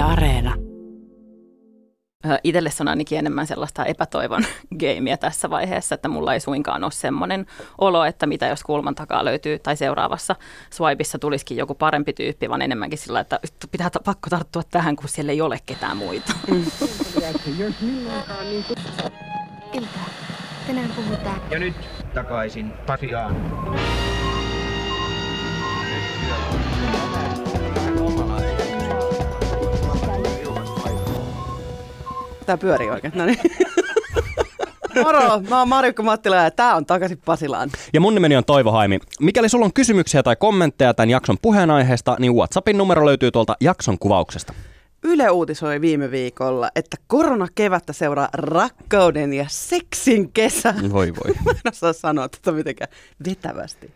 Yle Areena. Itselle se on ainakin enemmän sellaista epätoivon gameia tässä vaiheessa, että mulla ei suinkaan ole semmoinen olo, että mitä jos kulman takaa löytyy tai seuraavassa swipissa tulisikin joku parempi tyyppi, vaan enemmänkin sillä, että pitää pakko tarttua tähän, kun siellä ei ole ketään muita. Ilta. Tänään puhutaan. Ja nyt takaisin Pasiaan. Tää pyörii oikein. No niin. Moro, mä oon Marjukka Mattila ja tää on takaisin Pasilaan. Ja mun nimeni on Toivo Haimi. Mikäli sulla on kysymyksiä tai kommentteja tämän jakson puheenaiheesta, niin WhatsAppin numero löytyy tuolta jakson kuvauksesta. Yle uutisoi viime viikolla, että koronakevättä seuraa rakkauden ja seksin kesä. Voi voi. Mä en osaa sanoa tätä mitenkään vetävästi.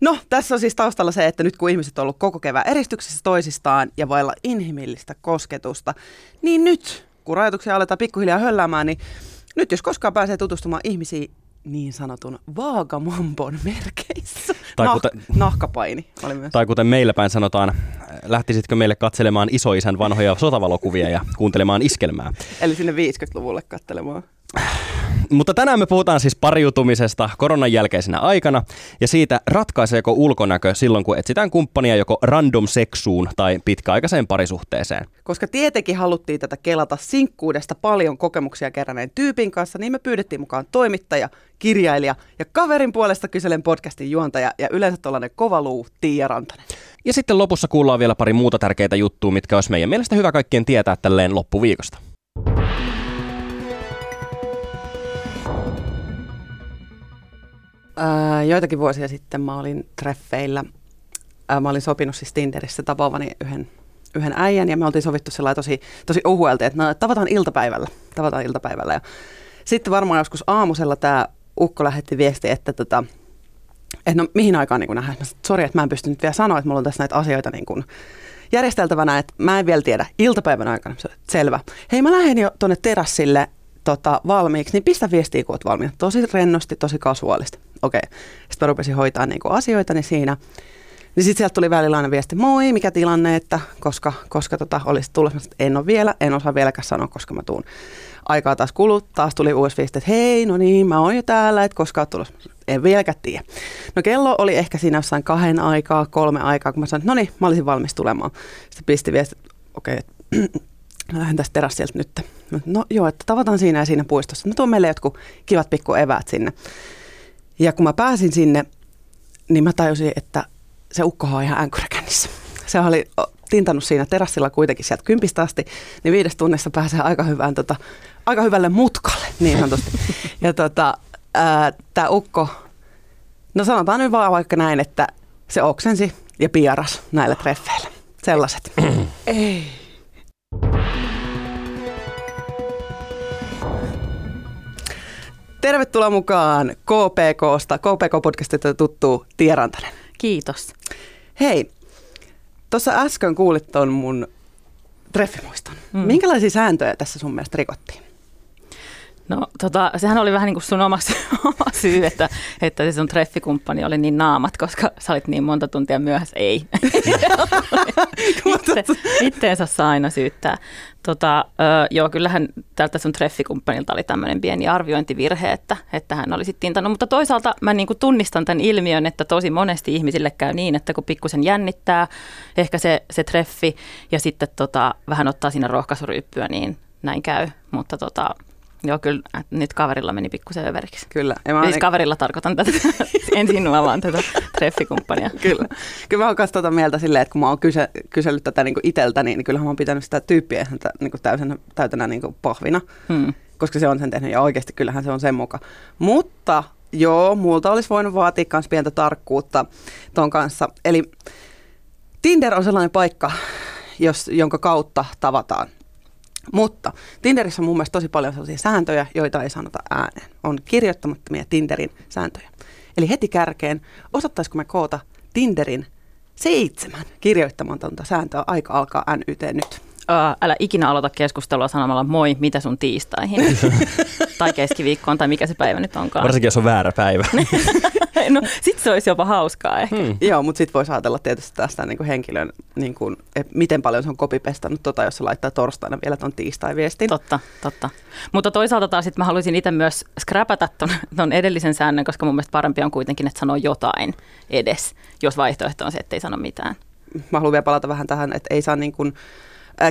No, tässä on siis taustalla se, että nyt kun ihmiset on ollut koko kevään eristyksessä toisistaan ja vailla inhimillistä kosketusta, niin nyt, kun rajoituksia aletaan pikkuhiljaa hölläämään, niin nyt jos koskaan pääsee tutustumaan ihmisiin niin sanotun vaagamombon merkeissä. Tai nah- kuten, nahkapaini oli myös. Tai kuten meillä päin sanotaan, lähtisitkö meille katselemaan isoisän vanhoja sotavalokuvia ja kuuntelemaan iskelmää? Eli sinne 50-luvulle katselemaan. Mutta tänään me puhutaan siis pariutumisesta koronan jälkeisenä aikana ja siitä ratkaiseeko ulkonäkö silloin, kun etsitään kumppania joko random seksuun tai pitkäaikaiseen parisuhteeseen. Koska tietenkin haluttiin tätä kelata sinkkuudesta paljon kokemuksia keräneen tyypin kanssa, niin me pyydettiin mukaan toimittaja, kirjailija ja kaverin puolesta kyselen podcastin juontaja ja yleensä tuollainen kovaluu Tiia Rantanen. Ja sitten lopussa kuullaan vielä pari muuta tärkeitä juttua, mitkä olisi meidän mielestä hyvä kaikkien tietää tälleen loppuviikosta. Ää, joitakin vuosia sitten mä olin treffeillä. Ää, mä olin sopinut siis Tinderissä tapaavani yhden, yhden äijän ja me oltiin sovittu sellainen tosi, tosi ohuelta, että no, tavataan iltapäivällä. Tavataan iltapäivällä. Ja sitten varmaan joskus aamusella tämä ukko lähetti viesti, että tota, että no mihin aikaan niin nähdään. Sori, että mä en pysty nyt vielä sanoa, että mulla on tässä näitä asioita niin kuin järjesteltävänä, että mä en vielä tiedä iltapäivän aikana. Selvä. Hei, mä lähden jo tuonne terassille tota, valmiiksi, niin pistä viestiä, kun oot valmiina. Tosi rennosti, tosi kasuaalista. Okei. Okay. Sitten mä rupesin hoitaa niin asioita niin siinä. Niin sitten sieltä tuli välillä aina viesti, moi, mikä tilanne, että koska, koska tota, olisi tulossa. En ole vielä, en osaa vieläkään sanoa, koska mä tuun aikaa taas kulut. Taas tuli uusi viesti, että hei, no niin, mä oon jo täällä, että koska oot tulossa. En vieläkään tiedä. No kello oli ehkä siinä jossain kahden aikaa, kolme aikaa, kun mä sanoin, että no niin, mä olisin valmis tulemaan. Sitten pisti viesti, okei, okay, lähden tästä terassilta nyt. No joo, että tavataan siinä ja siinä puistossa. Mä tuon meille jotkut kivat pikku eväät sinne. Ja kun mä pääsin sinne, niin mä tajusin, että se ukko on ihan änkyräkännissä. Se oli tintannut siinä terassilla kuitenkin sieltä kympistä asti, niin viides tunnissa pääsee aika, hyvään, tota, aika hyvälle mutkalle, niin sanotusti. Ja tota, tämä ukko, no sanotaan nyt vaan vaikka näin, että se oksensi ja pieras näillä treffeillä. Sellaiset. Ei. Tervetuloa mukaan KPKsta, KPK-podcastista tuttu Tia Rantanen. Kiitos. Hei, tuossa äsken kuulit tuon mun treffimuiston. Mm. Minkälaisia sääntöjä tässä sun mielestä rikottiin? No tota, sehän oli vähän niin kuin sun oma, oma syy, että, että se sun treffikumppani oli niin naamat, koska sä olit niin monta tuntia myöhässä. Ei. Itse, itteensä saa aina syyttää. Tota, ö, joo, kyllähän tältä sun treffikumppanilta oli tämmöinen pieni arviointivirhe, että, että hän olisi tintannut. Mutta toisaalta mä niin kuin tunnistan tämän ilmiön, että tosi monesti ihmisille käy niin, että kun pikkusen jännittää ehkä se, se treffi ja sitten tota, vähän ottaa siinä rohkaisuryyppyä, niin näin käy. Mutta tota, Joo, kyllä nyt kaverilla meni pikkusen överiksi. Kyllä. Ja mä siis kaverilla tarkoitan tätä, en sinua vaan tätä treffikumppania. kyllä. Kyllä mä oon tuota mieltä silleen, että kun mä oon kyse, kysellyt tätä niin itseltäni, niin kyllähän mä oon pitänyt sitä tyyppiä niin kuin täysin, täytänä niin kuin pahvina, hmm. koska se on sen tehnyt ja oikeasti kyllähän se on sen mukaan. Mutta joo, multa olisi voinut vaatia myös pientä tarkkuutta ton kanssa. Eli Tinder on sellainen paikka, jos, jonka kautta tavataan mutta Tinderissä on mun mielestä tosi paljon sellaisia sääntöjä, joita ei sanota ääneen. On kirjoittamattomia Tinderin sääntöjä. Eli heti kärkeen, osattaisiko me koota Tinderin seitsemän kirjoittamatonta sääntöä, aika alkaa NYT nyt. Uh, älä ikinä aloita keskustelua sanomalla moi, mitä sun tiistaihin. tai keskiviikkoon, tai mikä se päivä nyt onkaan. Varsinkin, jos on väärä päivä. no sit se olisi jopa hauskaa ehkä. Hmm. Joo, mutta sitten voisi ajatella tietysti tästä niin kuin henkilön, niin kuin, että miten paljon se on kopipestannut tota, jos se laittaa torstaina vielä tuon tiistai-viestin. Totta, totta. Mutta toisaalta taas sit mä haluaisin itse myös scrapata ton, ton edellisen säännön, koska mun mielestä parempi on kuitenkin, että sanoo jotain edes, jos vaihtoehto on se, että ei sano mitään. Mä haluan vielä palata vähän tähän, että ei saa niin kuin,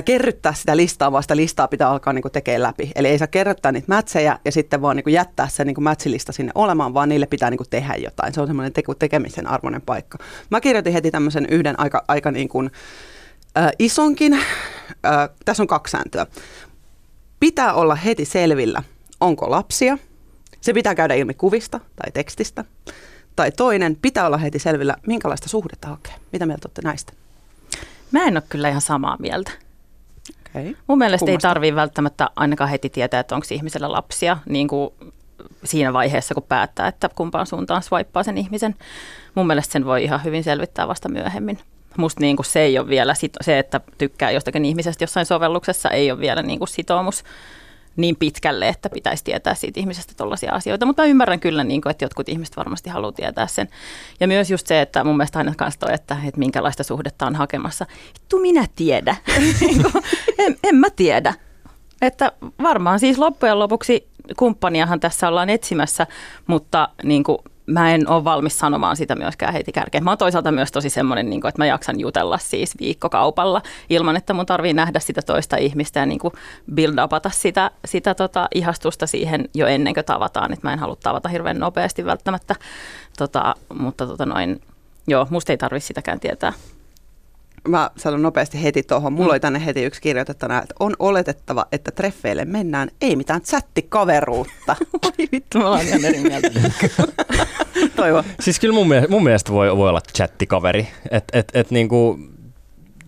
kerryttää sitä listaa, vaan sitä listaa pitää alkaa niin tekemään läpi. Eli ei saa kerryttää niitä mätsejä ja sitten vaan niin jättää se niin mätsilista sinne olemaan, vaan niille pitää niin tehdä jotain. Se on semmoinen te- tekemisen arvoinen paikka. Mä kirjoitin heti tämmöisen yhden aika, aika niin kuin, ää, isonkin. Ää, tässä on kaksi sääntöä. Pitää olla heti selvillä, onko lapsia. Se pitää käydä ilmi kuvista tai tekstistä. Tai toinen, pitää olla heti selvillä, minkälaista suhdetta hakee. Mitä mieltä olette näistä? Mä en ole kyllä ihan samaa mieltä. Okay. Mun mielestä Kummasta? ei tarvii välttämättä ainakaan heti tietää, että onko ihmisellä lapsia niin kuin siinä vaiheessa, kun päättää, että kumpaan suuntaan swipeaa sen ihmisen. Mun mielestä sen voi ihan hyvin selvittää vasta myöhemmin. Musta niin kuin se ei ole vielä sit, se, että tykkää jostakin ihmisestä jossain sovelluksessa, ei ole vielä niin kuin sitoumus niin pitkälle, että pitäisi tietää siitä ihmisestä tällaisia asioita. Mutta mä ymmärrän kyllä, niin kuin, että jotkut ihmiset varmasti haluaa tietää sen. Ja myös just se, että mun mielestä aina kanssa toi, että, että minkälaista suhdetta on hakemassa. Vittu minä tiedä. Niin kuin, en, en mä tiedä. Että varmaan siis loppujen lopuksi kumppaniahan tässä ollaan etsimässä, mutta niin kuin, mä en ole valmis sanomaan sitä myöskään heti kärkeen. Mä oon toisaalta myös tosi semmoinen, niin että mä jaksan jutella siis viikkokaupalla ilman, että mun tarvii nähdä sitä toista ihmistä ja niin kuin build-upata sitä, sitä tota, ihastusta siihen jo ennen kuin tavataan. Että mä en halua tavata hirveän nopeasti välttämättä, tota, mutta tota noin, joo, musta ei tarvitse sitäkään tietää. Mä sanon nopeasti heti tuohon. Mulla oli tänne heti yksi kirjoitettuna, että on oletettava, että treffeille mennään. Ei mitään chattikaveruutta. Oi vittu, mä olen ihan eri mieltä. Toivo. Siis kyllä mun mielestä, mun mielestä voi, voi olla chattikaveri. Et, et, et niinku,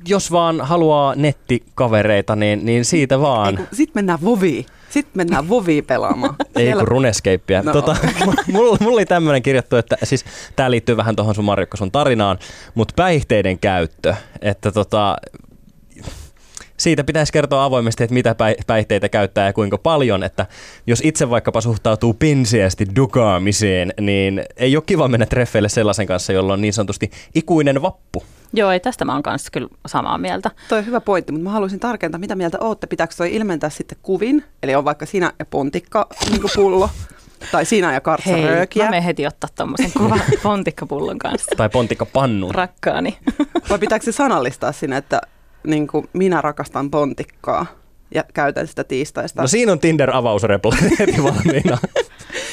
jos vaan haluaa nettikavereita, niin, niin siitä vaan. Sitten mennään voviin. Sitten mennään voviin pelaamaan. Ei Siellä- kun runescapea. No. Tota, mulla, mulla oli tämmöinen kirjattu, että siis tämä liittyy vähän tuohon sun Marjukka sun tarinaan, mutta päihteiden käyttö, että tota, siitä pitäisi kertoa avoimesti, että mitä päi- päihteitä käyttää ja kuinka paljon, että jos itse vaikkapa suhtautuu pinsiästi dukaamiseen, niin ei ole kiva mennä treffeille sellaisen kanssa, jolla on niin sanotusti ikuinen vappu. Joo, ei tästä mä oon kanssa kyllä samaa mieltä. Toi on hyvä pointti, mutta mä haluaisin tarkentaa, mitä mieltä ootte. Pitääkö toi ilmentää sitten kuvin? Eli on vaikka sinä ja pontikka niin pullo. tai sinä ja Hei, kartsaröökiä. mä menen heti ottaa tommosen kuvan pontikkapullon kanssa. Tai pontikka pannu. Rakkaani. Vai pitääkö se sanallistaa sinne, että niin kuin minä rakastan pontikkaa ja käytän sitä tiistaista? No siinä on Tinder-avausrepla heti valmiina.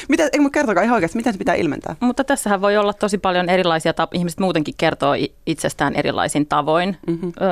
Miten, ei, mutta kertokaa ihan oikeasti, miten se pitää ilmentää? Mutta tässähän voi olla tosi paljon erilaisia tapoja. Ihmiset muutenkin kertoo itsestään erilaisin tavoin mm-hmm. öö,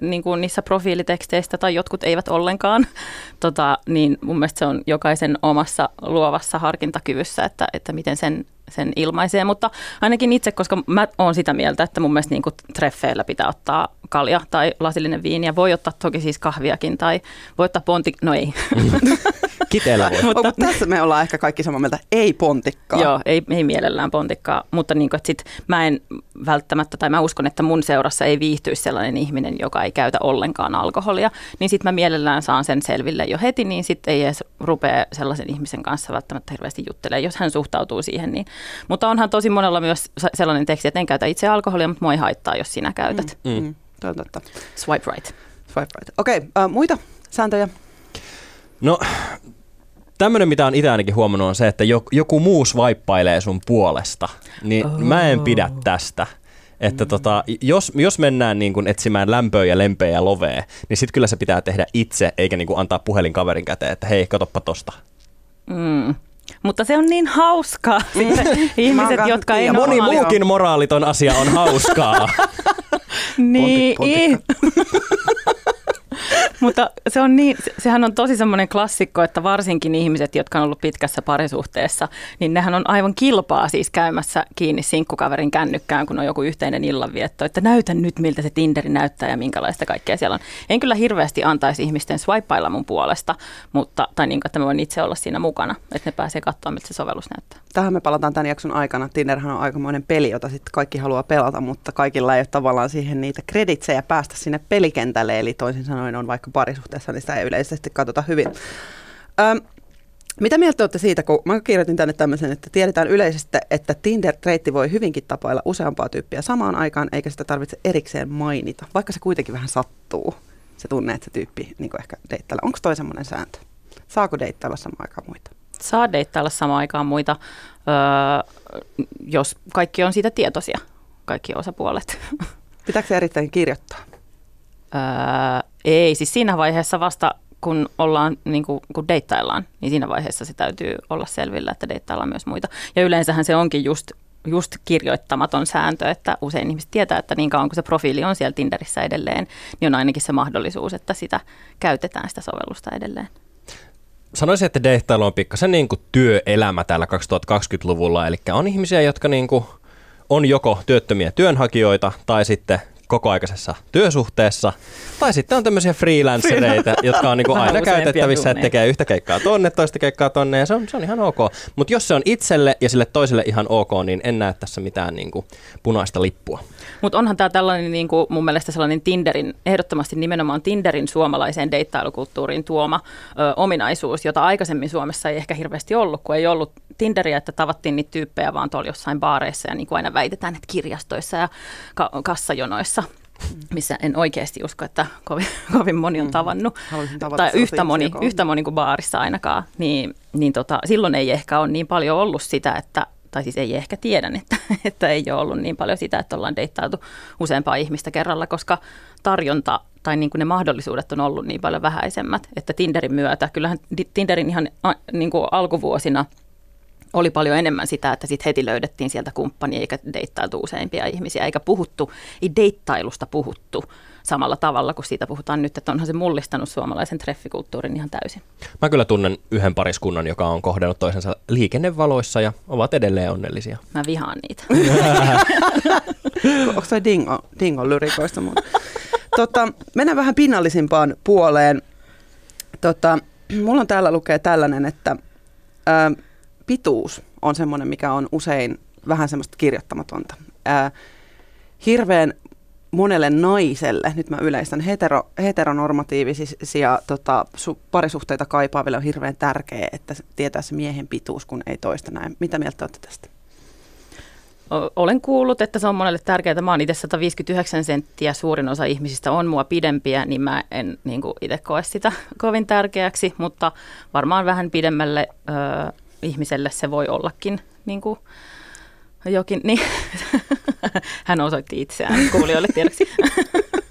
niin kuin niissä profiiliteksteistä tai jotkut eivät ollenkaan. Tota, niin mun mielestä se on jokaisen omassa luovassa harkintakyvyssä, että, että miten sen, sen ilmaisee. Mutta ainakin itse, koska mä oon sitä mieltä, että mun mielestä niin kuin treffeillä pitää ottaa kalja tai lasillinen viini. Ja voi ottaa toki siis kahviakin tai voi ottaa ponti... No ei. Kiteellä voi. Mutta, mutta tässä me ollaan ehkä kaikki samaa mieltä, ei pontikkaa. Joo, ei, ei mielellään pontikkaa, mutta niin kuin, että sit mä en välttämättä, tai mä uskon, että mun seurassa ei viihtyisi sellainen ihminen, joka ei käytä ollenkaan alkoholia, niin sitten mä mielellään saan sen selville jo heti, niin sitten ei edes rupea sellaisen ihmisen kanssa välttämättä hirveästi juttelemaan, jos hän suhtautuu siihen. Niin. Mutta onhan tosi monella myös se- sellainen teksti, että en käytä itse alkoholia, mutta mua ei haittaa, jos sinä käytät. Mm. Mm, toi on totta. Swipe right. Swipe right. Okei, äh, muita sääntöjä? No, tämmöinen, mitä on itse ainakin huomannut, on se, että jo- joku muu swaippailee sun puolesta. Niin oh. mä en pidä tästä. Että mm. tota, jos, jos mennään niin kun etsimään lämpöä ja lempeä ja lovea, niin sitten kyllä se pitää tehdä itse, eikä niin kun antaa puhelin kaverin käteen, että hei, katoppa tosta. Mm. Mutta se on niin hauskaa. Sitten ihmiset, oon jotka ei Moni muukin moraaliton asia on hauskaa. Niin, Pontik- mutta se on niin, se- sehän on tosi semmoinen klassikko, että varsinkin ihmiset, jotka on ollut pitkässä parisuhteessa, niin nehän on aivan kilpaa siis käymässä kiinni sinkkukaverin kännykkään, kun on joku yhteinen illanvietto, että näytä nyt miltä se Tinderi näyttää ja minkälaista kaikkea siellä on. En kyllä hirveästi antaisi ihmisten swipeilla mun puolesta, mutta, tai niin että mä voin itse olla siinä mukana, että ne pääsee katsoa, miltä se sovellus näyttää. Tähän me palataan tämän jakson aikana. Tinderhän on aikamoinen peli, jota sitten kaikki haluaa pelata, mutta kaikilla ei ole tavallaan siihen niitä kreditsejä päästä sinne pelikentälle. Eli toisin sanoen on vaikka parisuhteessa, niin sitä ei yleisesti katsota hyvin. Öm, Mitä mieltä olette siitä, kun mä kirjoitin tänne tämmöisen, että tiedetään yleisesti, että Tinder-reitti voi hyvinkin tapailla useampaa tyyppiä samaan aikaan, eikä sitä tarvitse erikseen mainita, vaikka se kuitenkin vähän sattuu, se tunne, että se tyyppi niin ehkä deittailla. Onko toi semmoinen sääntö? Saako deittailla samaan aikaan muita? Saa deittailla samaan aikaan muita, öö, jos kaikki on siitä tietoisia, kaikki osapuolet. Pitääkö se erittäin kirjoittaa? Öö, ei, siis siinä vaiheessa vasta kun ollaan, niin kuin, kun deittaillaan, niin siinä vaiheessa se täytyy olla selvillä, että deittaillaan myös muita. Ja yleensähän se onkin just, just kirjoittamaton sääntö, että usein ihmiset tietää, että niin kauan kuin se profiili on siellä Tinderissä edelleen, niin on ainakin se mahdollisuus, että sitä käytetään sitä sovellusta edelleen. Sanoisin, että deittailu on pikkasen niin kuin työelämä täällä 2020-luvulla, eli on ihmisiä, jotka niin kuin on joko työttömiä työnhakijoita tai sitten kokoaikaisessa työsuhteessa. Tai sitten on tämmöisiä freelancereita, jotka on niinku aina käytettävissä, että tekee yhtä keikkaa tonne, toista keikkaa tonne, ja se on, se on ihan ok. Mutta jos se on itselle ja sille toiselle ihan ok, niin en näe tässä mitään niinku punaista lippua. Mutta onhan tämä tällainen niin kuin mun mielestä sellainen Tinderin, ehdottomasti nimenomaan Tinderin suomalaiseen deittailukulttuuriin tuoma ö, ominaisuus, jota aikaisemmin Suomessa ei ehkä hirveästi ollut, kun ei ollut Tinderiä, että tavattiin niitä tyyppejä vaan tuolla jossain baareissa ja niin kuin aina väitetään, että kirjastoissa ja ka- kassajonoissa missä en oikeasti usko, että kovin, kovin moni on mm. tavannut, tai yhtä moni, yhtä moni kuin baarissa ainakaan, niin, niin tota, silloin ei ehkä ole niin paljon ollut sitä, että tai siis ei ehkä tiedän, että, että ei ole ollut niin paljon sitä, että ollaan deittailtu useampaa ihmistä kerralla, koska tarjonta tai niin kuin ne mahdollisuudet on ollut niin paljon vähäisemmät, että Tinderin myötä, kyllähän Tinderin ihan niin kuin alkuvuosina oli paljon enemmän sitä, että sitten heti löydettiin sieltä kumppani eikä deittailtu useimpia ihmisiä, eikä puhuttu, ei deittailusta puhuttu samalla tavalla kuin siitä puhutaan nyt, että onhan se mullistanut suomalaisen treffikulttuurin ihan täysin. Mä kyllä tunnen yhden pariskunnan, joka on kohdannut toisensa liikennevaloissa ja ovat edelleen onnellisia. Mä vihaan niitä. Onko se dingo, dingo lyrikoista muuta? Tota, mennään vähän pinnallisimpaan puoleen. Tota, mulla on täällä lukee tällainen, että ää, pituus on semmoinen, mikä on usein vähän semmoista kirjoittamatonta. Ää, hirveän monelle naiselle, nyt mä yleistän, hetero, heteronormatiivisia tota, su, parisuhteita kaipaaville on hirveän tärkeää, että tietää se miehen pituus, kun ei toista näin. Mitä mieltä olette tästä? Olen kuullut, että se on monelle tärkeää. Mä oon itse 159 senttiä, suurin osa ihmisistä on mua pidempiä, niin mä en niin itse koe sitä kovin tärkeäksi, mutta varmaan vähän pidemmälle ö, ihmiselle se voi ollakin niin kuin, jokin, niin hän osoitti itseään kuulijoille tiedoksi.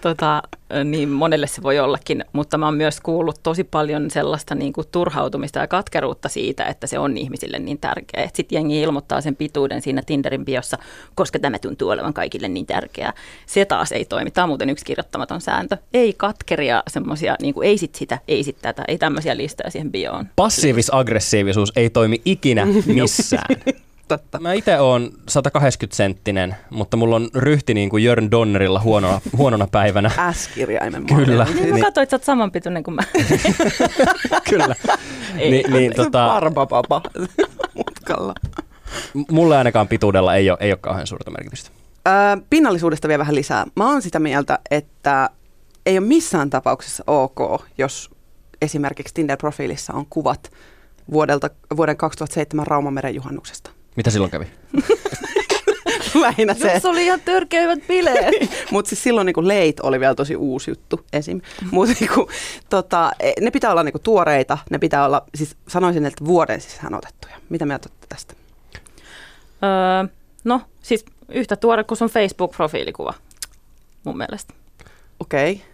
tota, niin monelle se voi ollakin, mutta mä oon myös kuullut tosi paljon sellaista niin kuin turhautumista ja katkeruutta siitä, että se on ihmisille niin tärkeä. Sitten jengi ilmoittaa sen pituuden siinä Tinderin biossa, koska tämä tuntuu olevan kaikille niin tärkeää. Se taas ei toimi. Tämä on muuten yksi kirjoittamaton sääntö. Ei katkeria semmoisia, niin kuin ei sit sitä, ei sit tätä, ei tämmöisiä listoja siihen bioon. Passiivis-aggressiivisuus ei toimi ikinä missään. Totta. Mä itse oon 180 senttinen, mutta mulla on ryhti niin kuin Jörn Donnerilla huonona, huonona päivänä. S-kirjaimen Kyllä. Niin, niin. katsoit, että sä oot samanpituinen kuin mä. Kyllä. Ei, Ni, niin, tota, Barbapapa mutkalla. Mulle ainakaan pituudella ei ole, ei ole kauhean suurta merkitystä. Öö, pinnallisuudesta vielä vähän lisää. Mä oon sitä mieltä, että ei ole missään tapauksessa ok, jos esimerkiksi Tinder-profiilissa on kuvat vuodelta, vuoden 2007 Raumameren juhannuksesta. Mitä silloin kävi? Lähinnä se. Se oli ihan törkeimmät bileet. Mutta siis silloin niinku leit oli vielä tosi uusi juttu esim. Mutta niinku, tota, e, ne pitää olla niinku tuoreita, ne pitää olla, siis sanoisin, että vuoden sisään otettuja. Mitä mieltä olette tästä? Öö, no, siis yhtä tuore kuin sun Facebook-profiilikuva, mun mielestä. Okei. Okay.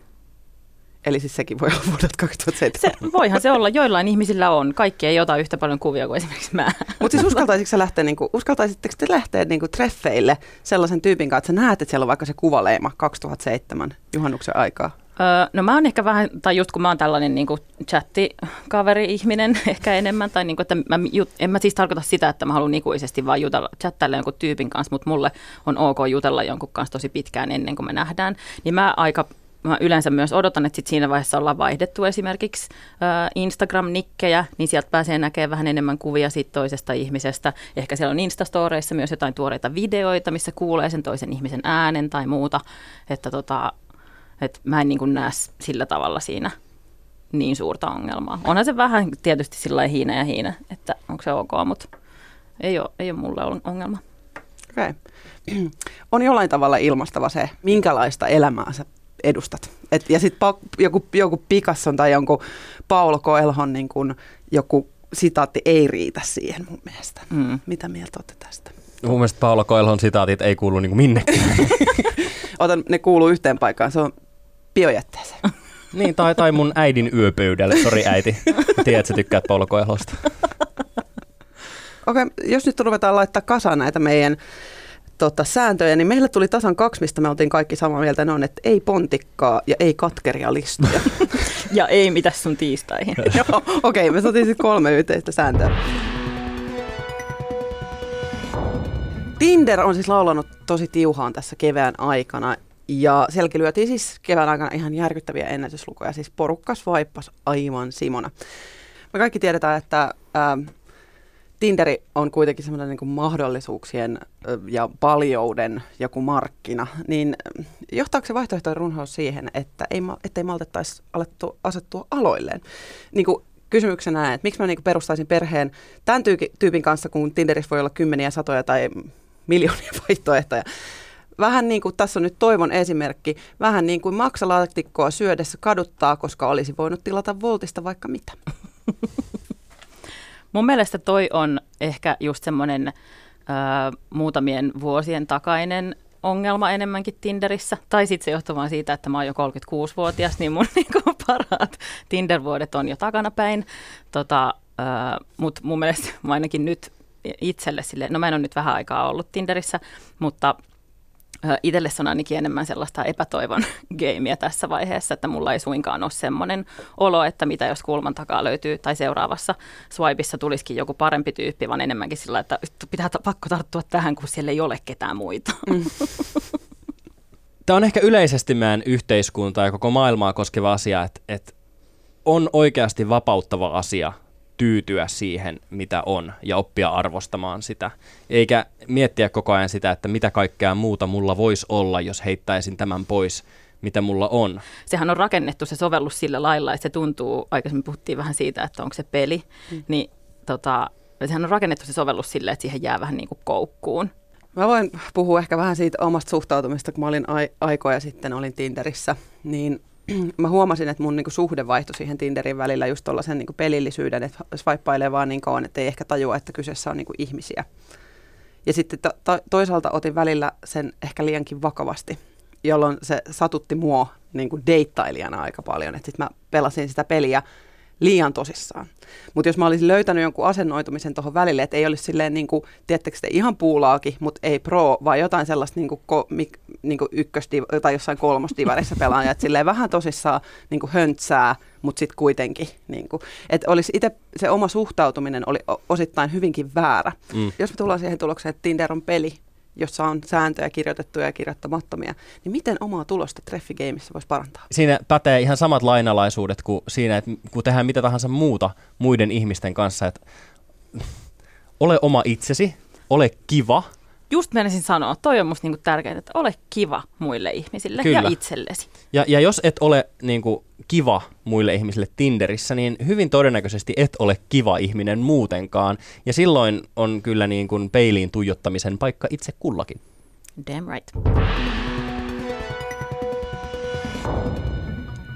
Eli siis sekin voi olla vuodelta 2007. Se, voihan se olla, joillain ihmisillä on. Kaikki ei ota yhtä paljon kuvia kuin esimerkiksi mä. Mutta siis uskaltaisitko lähteä, niinku, uskaltaisitteko te lähteä niinku treffeille sellaisen tyypin kanssa, että sä näet, että siellä on vaikka se kuvaleima 2007 juhannuksen aikaa? Öö, no mä oon ehkä vähän, tai just kun mä oon tällainen niin chattikaveri-ihminen ehkä enemmän, tai niin kuin, että mä, jut, en mä siis tarkoita sitä, että mä haluan ikuisesti vaan jutella, chattailla jonkun tyypin kanssa, mutta mulle on ok jutella jonkun kanssa tosi pitkään ennen kuin me nähdään, niin mä aika mä yleensä myös odotan, että sit siinä vaiheessa ollaan vaihdettu esimerkiksi Instagram-nikkejä, niin sieltä pääsee näkemään vähän enemmän kuvia siitä toisesta ihmisestä. Ehkä siellä on Instastoreissa myös jotain tuoreita videoita, missä kuulee sen toisen ihmisen äänen tai muuta. Että tota, et mä en niin näe sillä tavalla siinä niin suurta ongelmaa. Onhan se vähän tietysti sillä hiina ja hiina, että onko se ok, mutta ei ole, ei ole mulle ongelma. Okei. On jollain tavalla ilmastava se, minkälaista elämää sä edustat. Et, ja sitten joku, joku Picasson tai jonkun Paulo Coelhon niin kun joku sitaatti ei riitä siihen mun mielestä. Mm. Mitä mieltä olette tästä? Mun mielestä Paula Coelhon sitaatit ei kuulu niin minnekään. Otan, ne kuuluu yhteen paikkaan. Se on biojätteeseen. niin, tai, tai mun äidin yöpöydälle. Sori äiti. Tiedät, että sä tykkäät Paula Coelhosta. Okei, okay, jos nyt ruvetaan laittaa kasaan näitä meidän tota, sääntöjä, niin meille tuli tasan kaksi, mistä me oltiin kaikki samaa mieltä. Ne on, että ei pontikkaa ja ei katkeria listoja. ja ei mitä sun tiistaihin. Joo, okei, okay, me saatiin sitten kolme yhteistä sääntöä. Tinder on siis laulanut tosi tiuhaan tässä kevään aikana ja sielläkin lyötiin siis kevään aikana ihan järkyttäviä ennätyslukuja. Siis porukkas vaippas aivan Simona. Me kaikki tiedetään, että ää, Tinderi on kuitenkin semmoinen niin kuin mahdollisuuksien ja paljouden joku markkina, niin johtaako se vaihtoehtojen runhaus siihen, että ei, ettei maltettaisi alettu asettua aloilleen? Niin kuin kysymyksenä, että miksi mä niin perustaisin perheen tämän tyypin kanssa, kun Tinderissä voi olla kymmeniä, satoja tai miljoonia vaihtoehtoja. Vähän niin kuin tässä on nyt toivon esimerkki, vähän niin kuin maksalaatikkoa syödessä kaduttaa, koska olisi voinut tilata Voltista vaikka mitä. Mun mielestä toi on ehkä just semmoinen muutamien vuosien takainen ongelma enemmänkin Tinderissä. Tai sitten se johtuu vaan siitä, että mä oon jo 36-vuotias, niin mun niinku parhaat Tinder-vuodet on jo takanapäin. Tota, Mutta mun mielestä mä ainakin nyt itselle sille, no mä en ole nyt vähän aikaa ollut Tinderissä, mutta itselle se on ainakin enemmän sellaista epätoivon gameia tässä vaiheessa, että mulla ei suinkaan ole semmoinen olo, että mitä jos kulman takaa löytyy tai seuraavassa swipeissa tulisikin joku parempi tyyppi, vaan enemmänkin sillä, että pitää pakko tarttua tähän, kun siellä ei ole ketään muita. Mm. Tämä on ehkä yleisesti meidän yhteiskuntaa ja koko maailmaa koskeva asia, että, että on oikeasti vapauttava asia tyytyä siihen, mitä on ja oppia arvostamaan sitä. Eikä miettiä koko ajan sitä, että mitä kaikkea muuta mulla voisi olla, jos heittäisin tämän pois, mitä mulla on. Sehän on rakennettu se sovellus sillä lailla, että se tuntuu, aikaisemmin puhuttiin vähän siitä, että onko se peli, mm. niin tota, sehän on rakennettu se sovellus sille, että siihen jää vähän niin kuin koukkuun. Mä voin puhua ehkä vähän siitä omasta suhtautumista, kun mä olin ai- aikoja sitten, olin Tinderissä, niin mä huomasin, että mun niinku suhde vaihtui siihen Tinderin välillä just tuollaisen niinku pelillisyyden, että swipeilee vaan niin kauan, että ei ehkä tajua, että kyseessä on niinku ihmisiä. Ja sitten to- to- toisaalta otin välillä sen ehkä liiankin vakavasti, jolloin se satutti mua niinku deittailijana aika paljon. Että sitten mä pelasin sitä peliä liian tosissaan. Mutta jos mä olisin löytänyt jonkun asennoitumisen tuohon välille, että ei olisi silleen, niin kuin, tiedättekö te, ihan puulaakin, mutta ei pro, vaan jotain sellaista niin kuin, ko, mik, niin kuin ykkösdiv- tai jossain kolmosdivarissa pelaajat, että silleen vähän tosissaan niin kuin höntsää, mutta sitten kuitenkin. Niin kuin, että olisi itse se oma suhtautuminen oli osittain hyvinkin väärä. Mm. Jos me tullaan siihen tulokseen, että Tinder on peli, jossa on sääntöjä kirjoitettuja ja kirjoittamattomia, niin miten omaa tulosta treffigameissa voisi parantaa? Siinä pätee ihan samat lainalaisuudet kuin siinä, että kun tehdään mitä tahansa muuta muiden ihmisten kanssa, että ole oma itsesi, ole kiva – just menisin sanoa, toi on musta niinku tärkeää, että ole kiva muille ihmisille Kyllä. ja itsellesi. Ja, ja jos et ole niinku kiva muille ihmisille Tinderissä, niin hyvin todennäköisesti et ole kiva ihminen muutenkaan. Ja silloin on kyllä niin kuin peiliin tuijottamisen paikka itse kullakin. Damn right.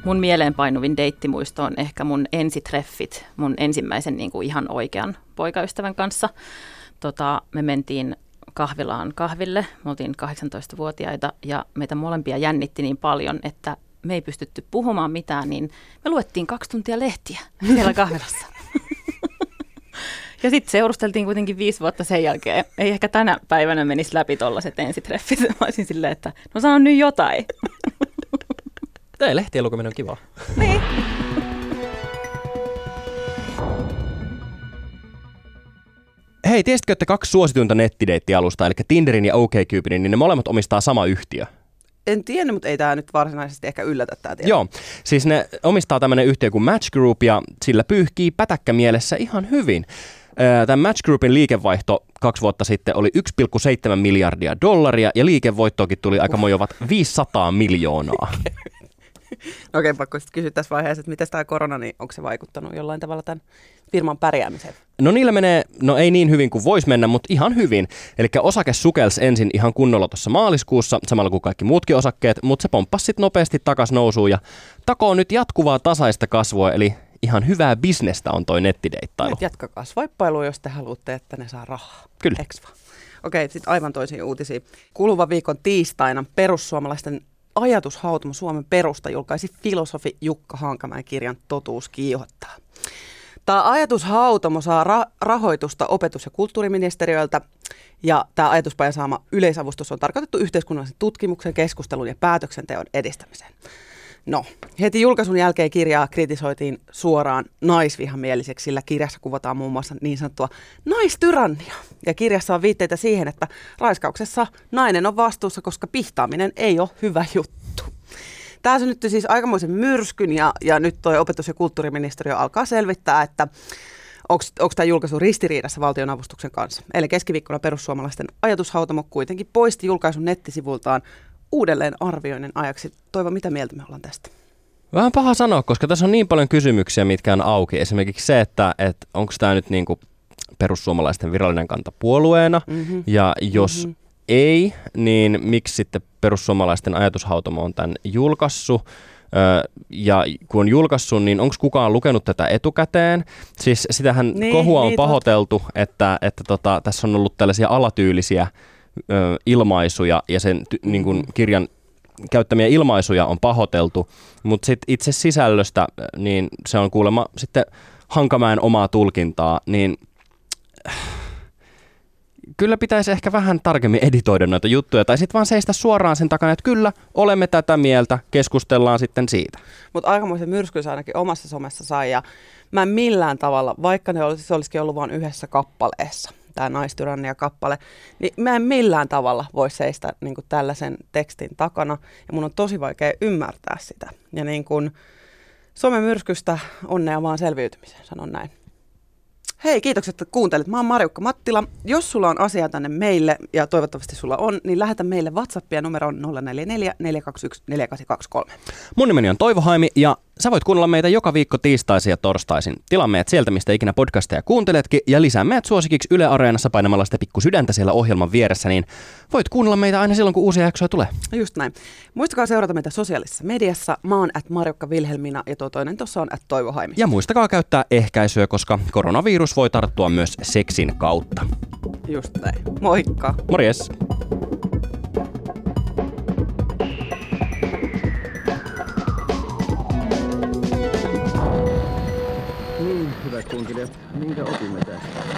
Mun mieleenpainuvin deittimuisto on ehkä mun ensitreffit, mun ensimmäisen niin kuin ihan oikean poikaystävän kanssa. Tota, me mentiin kahvilaan kahville. Me oltiin 18-vuotiaita ja meitä molempia jännitti niin paljon, että me ei pystytty puhumaan mitään, niin me luettiin kaksi tuntia lehtiä siellä kahvilassa. ja sitten seurusteltiin kuitenkin viisi vuotta sen jälkeen. Ei ehkä tänä päivänä menisi läpi tollaset ensitreffit. Mä olisin silleen, että no sano nyt jotain. Tämä lehtien lukeminen on kiva. niin. Hei, tiesitkö, että kaksi suosituinta nettideittialusta, eli Tinderin ja OkCupidin, niin ne molemmat omistaa sama yhtiö? En tiedä, mutta ei tämä nyt varsinaisesti ehkä yllätä tämä tieto. Joo, siis ne omistaa tämmöinen yhtiö kuin Match Group ja sillä pyyhkii pätäkkä mielessä ihan hyvin. Tämän Match Groupin liikevaihto kaksi vuotta sitten oli 1,7 miljardia dollaria ja liikevoittoakin tuli aika mojovat 500 miljoonaa. No Okei, pakko sitten kysyä tässä vaiheessa, että miten tämä korona, niin onko se vaikuttanut jollain tavalla tämän firman pärjäämiseen? No niillä menee, no ei niin hyvin kuin voisi mennä, mutta ihan hyvin. Eli osake sukelsi ensin ihan kunnolla tuossa maaliskuussa, samalla kuin kaikki muutkin osakkeet, mutta se pomppasi sitten nopeasti takas nousuun ja takoo nyt jatkuvaa tasaista kasvua, eli ihan hyvää bisnestä on toi nettideittailu. Nyt jatkakaa swipeilua, jos te haluatte, että ne saa rahaa. Kyllä. Eks vaan? Okei, sitten aivan toisiin uutisiin. Kuluvan viikon tiistaina perussuomalaisten ajatushautomo Suomen perusta julkaisi filosofi Jukka Hankamäen kirjan Totuus kiihottaa. Tämä ajatushautomo saa ra- rahoitusta opetus- ja kulttuuriministeriöltä ja tämä ajatuspajan saama yleisavustus on tarkoitettu yhteiskunnallisen tutkimuksen, keskustelun ja päätöksenteon edistämiseen. No, heti julkaisun jälkeen kirjaa kritisoitiin suoraan naisvihamieliseksi, sillä kirjassa kuvataan muun muassa niin sanottua naistyrannia. Ja kirjassa on viitteitä siihen, että raiskauksessa nainen on vastuussa, koska pihtaaminen ei ole hyvä juttu. Tämä synnytti siis aikamoisen myrskyn ja, ja nyt tuo opetus- ja kulttuuriministeriö alkaa selvittää, että onko tämä julkaisu ristiriidassa valtionavustuksen kanssa. Eli keskiviikkona perussuomalaisten ajatushautamo kuitenkin poisti julkaisun nettisivultaan uudelleen arvioinnin ajaksi. Toivo, mitä mieltä me ollaan tästä? Vähän paha sanoa, koska tässä on niin paljon kysymyksiä, mitkä on auki. Esimerkiksi se, että, että onko tämä nyt niinku perussuomalaisten virallinen kanta puolueena, Mm-hmm. ja jos mm-hmm. Ei, niin miksi sitten perussuomalaisten ajatushautomo on tämän julkaissut? Ja kun on julkaissut, niin onko kukaan lukenut tätä etukäteen? Siis sitähän Niin, kohua on niin, pahoiteltu, että, että tota, tässä on ollut tällaisia alatyylisiä ö, ilmaisuja ja sen ty, niin kuin kirjan käyttämiä ilmaisuja on pahoteltu, mutta sitten itse sisällöstä, niin se on kuulemma sitten Hankamäen omaa tulkintaa, niin kyllä pitäisi ehkä vähän tarkemmin editoida noita juttuja, tai sitten vaan seistä suoraan sen takana, että kyllä, olemme tätä mieltä, keskustellaan sitten siitä. Mutta aikamoisen myrskyn ainakin omassa somessa sai ja mä en millään tavalla, vaikka ne olisi, se olisikin ollut vain yhdessä kappaleessa, tämä naistyrannia kappale, niin mä en millään tavalla voi seistä niin tällaisen tekstin takana ja mun on tosi vaikea ymmärtää sitä. Ja niin kuin Suomen myrskystä onnea vaan selviytymiseen, sanon näin. Hei, kiitokset, että kuuntelit. Mä oon Marjukka Mattila. Jos sulla on asiaa tänne meille, ja toivottavasti sulla on, niin lähetä meille WhatsAppia numeroon 044 421 4823. Mun nimeni on Toivo Haimi ja sä voit kuunnella meitä joka viikko tiistaisin ja torstaisin. Tilaa meidät sieltä, mistä ikinä podcasteja kuunteletkin ja lisää meidät suosikiksi Yle Areenassa painamalla sitä pikku sydäntä siellä ohjelman vieressä, niin voit kuunnella meitä aina silloin, kun uusia jaksoja tulee. Just näin. Muistakaa seurata meitä sosiaalisessa mediassa. Mä oon at Marjukka Vilhelmina ja tuo toinen tuossa on at Toivo Haimi. Ja muistakaa käyttää ehkäisyä, koska koronavirus voi tarttua myös seksin kautta. Just näin. Moikka! Morjes! opiskelijat, minkä opimme tästä?